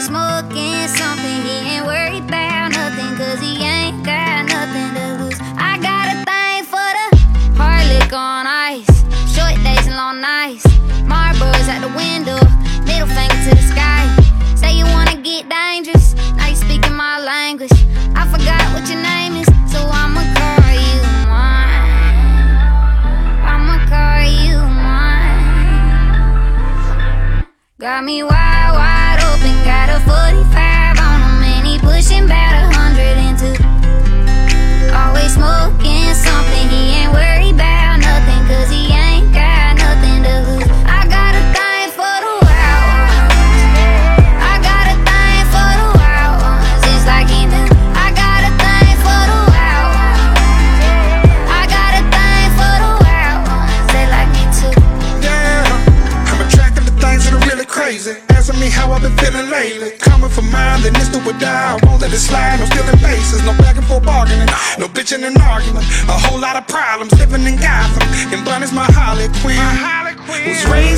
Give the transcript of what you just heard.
smoking something. He ain't worried about nothing, cause he ain't got nothing to lose. I got a thing for the hard on ice. Short days and long nights. Marlboro's at the window, middle finger to the sky. Say you wanna get dangerous, now you speaking my language. I forgot what your name is, so I'ma call you mine. I'ma call you mine. Got me wide, wide open, got a 45 crazy. Asking me how I've been feeling lately. Coming for mine, then it's do or die. I won't let it slide. No stealing bases, no back and forth bargaining, no bitching and arguing. A whole lot of problems living in Gotham. And Bunnie's my Harley Quinn. Was raised in the darkness.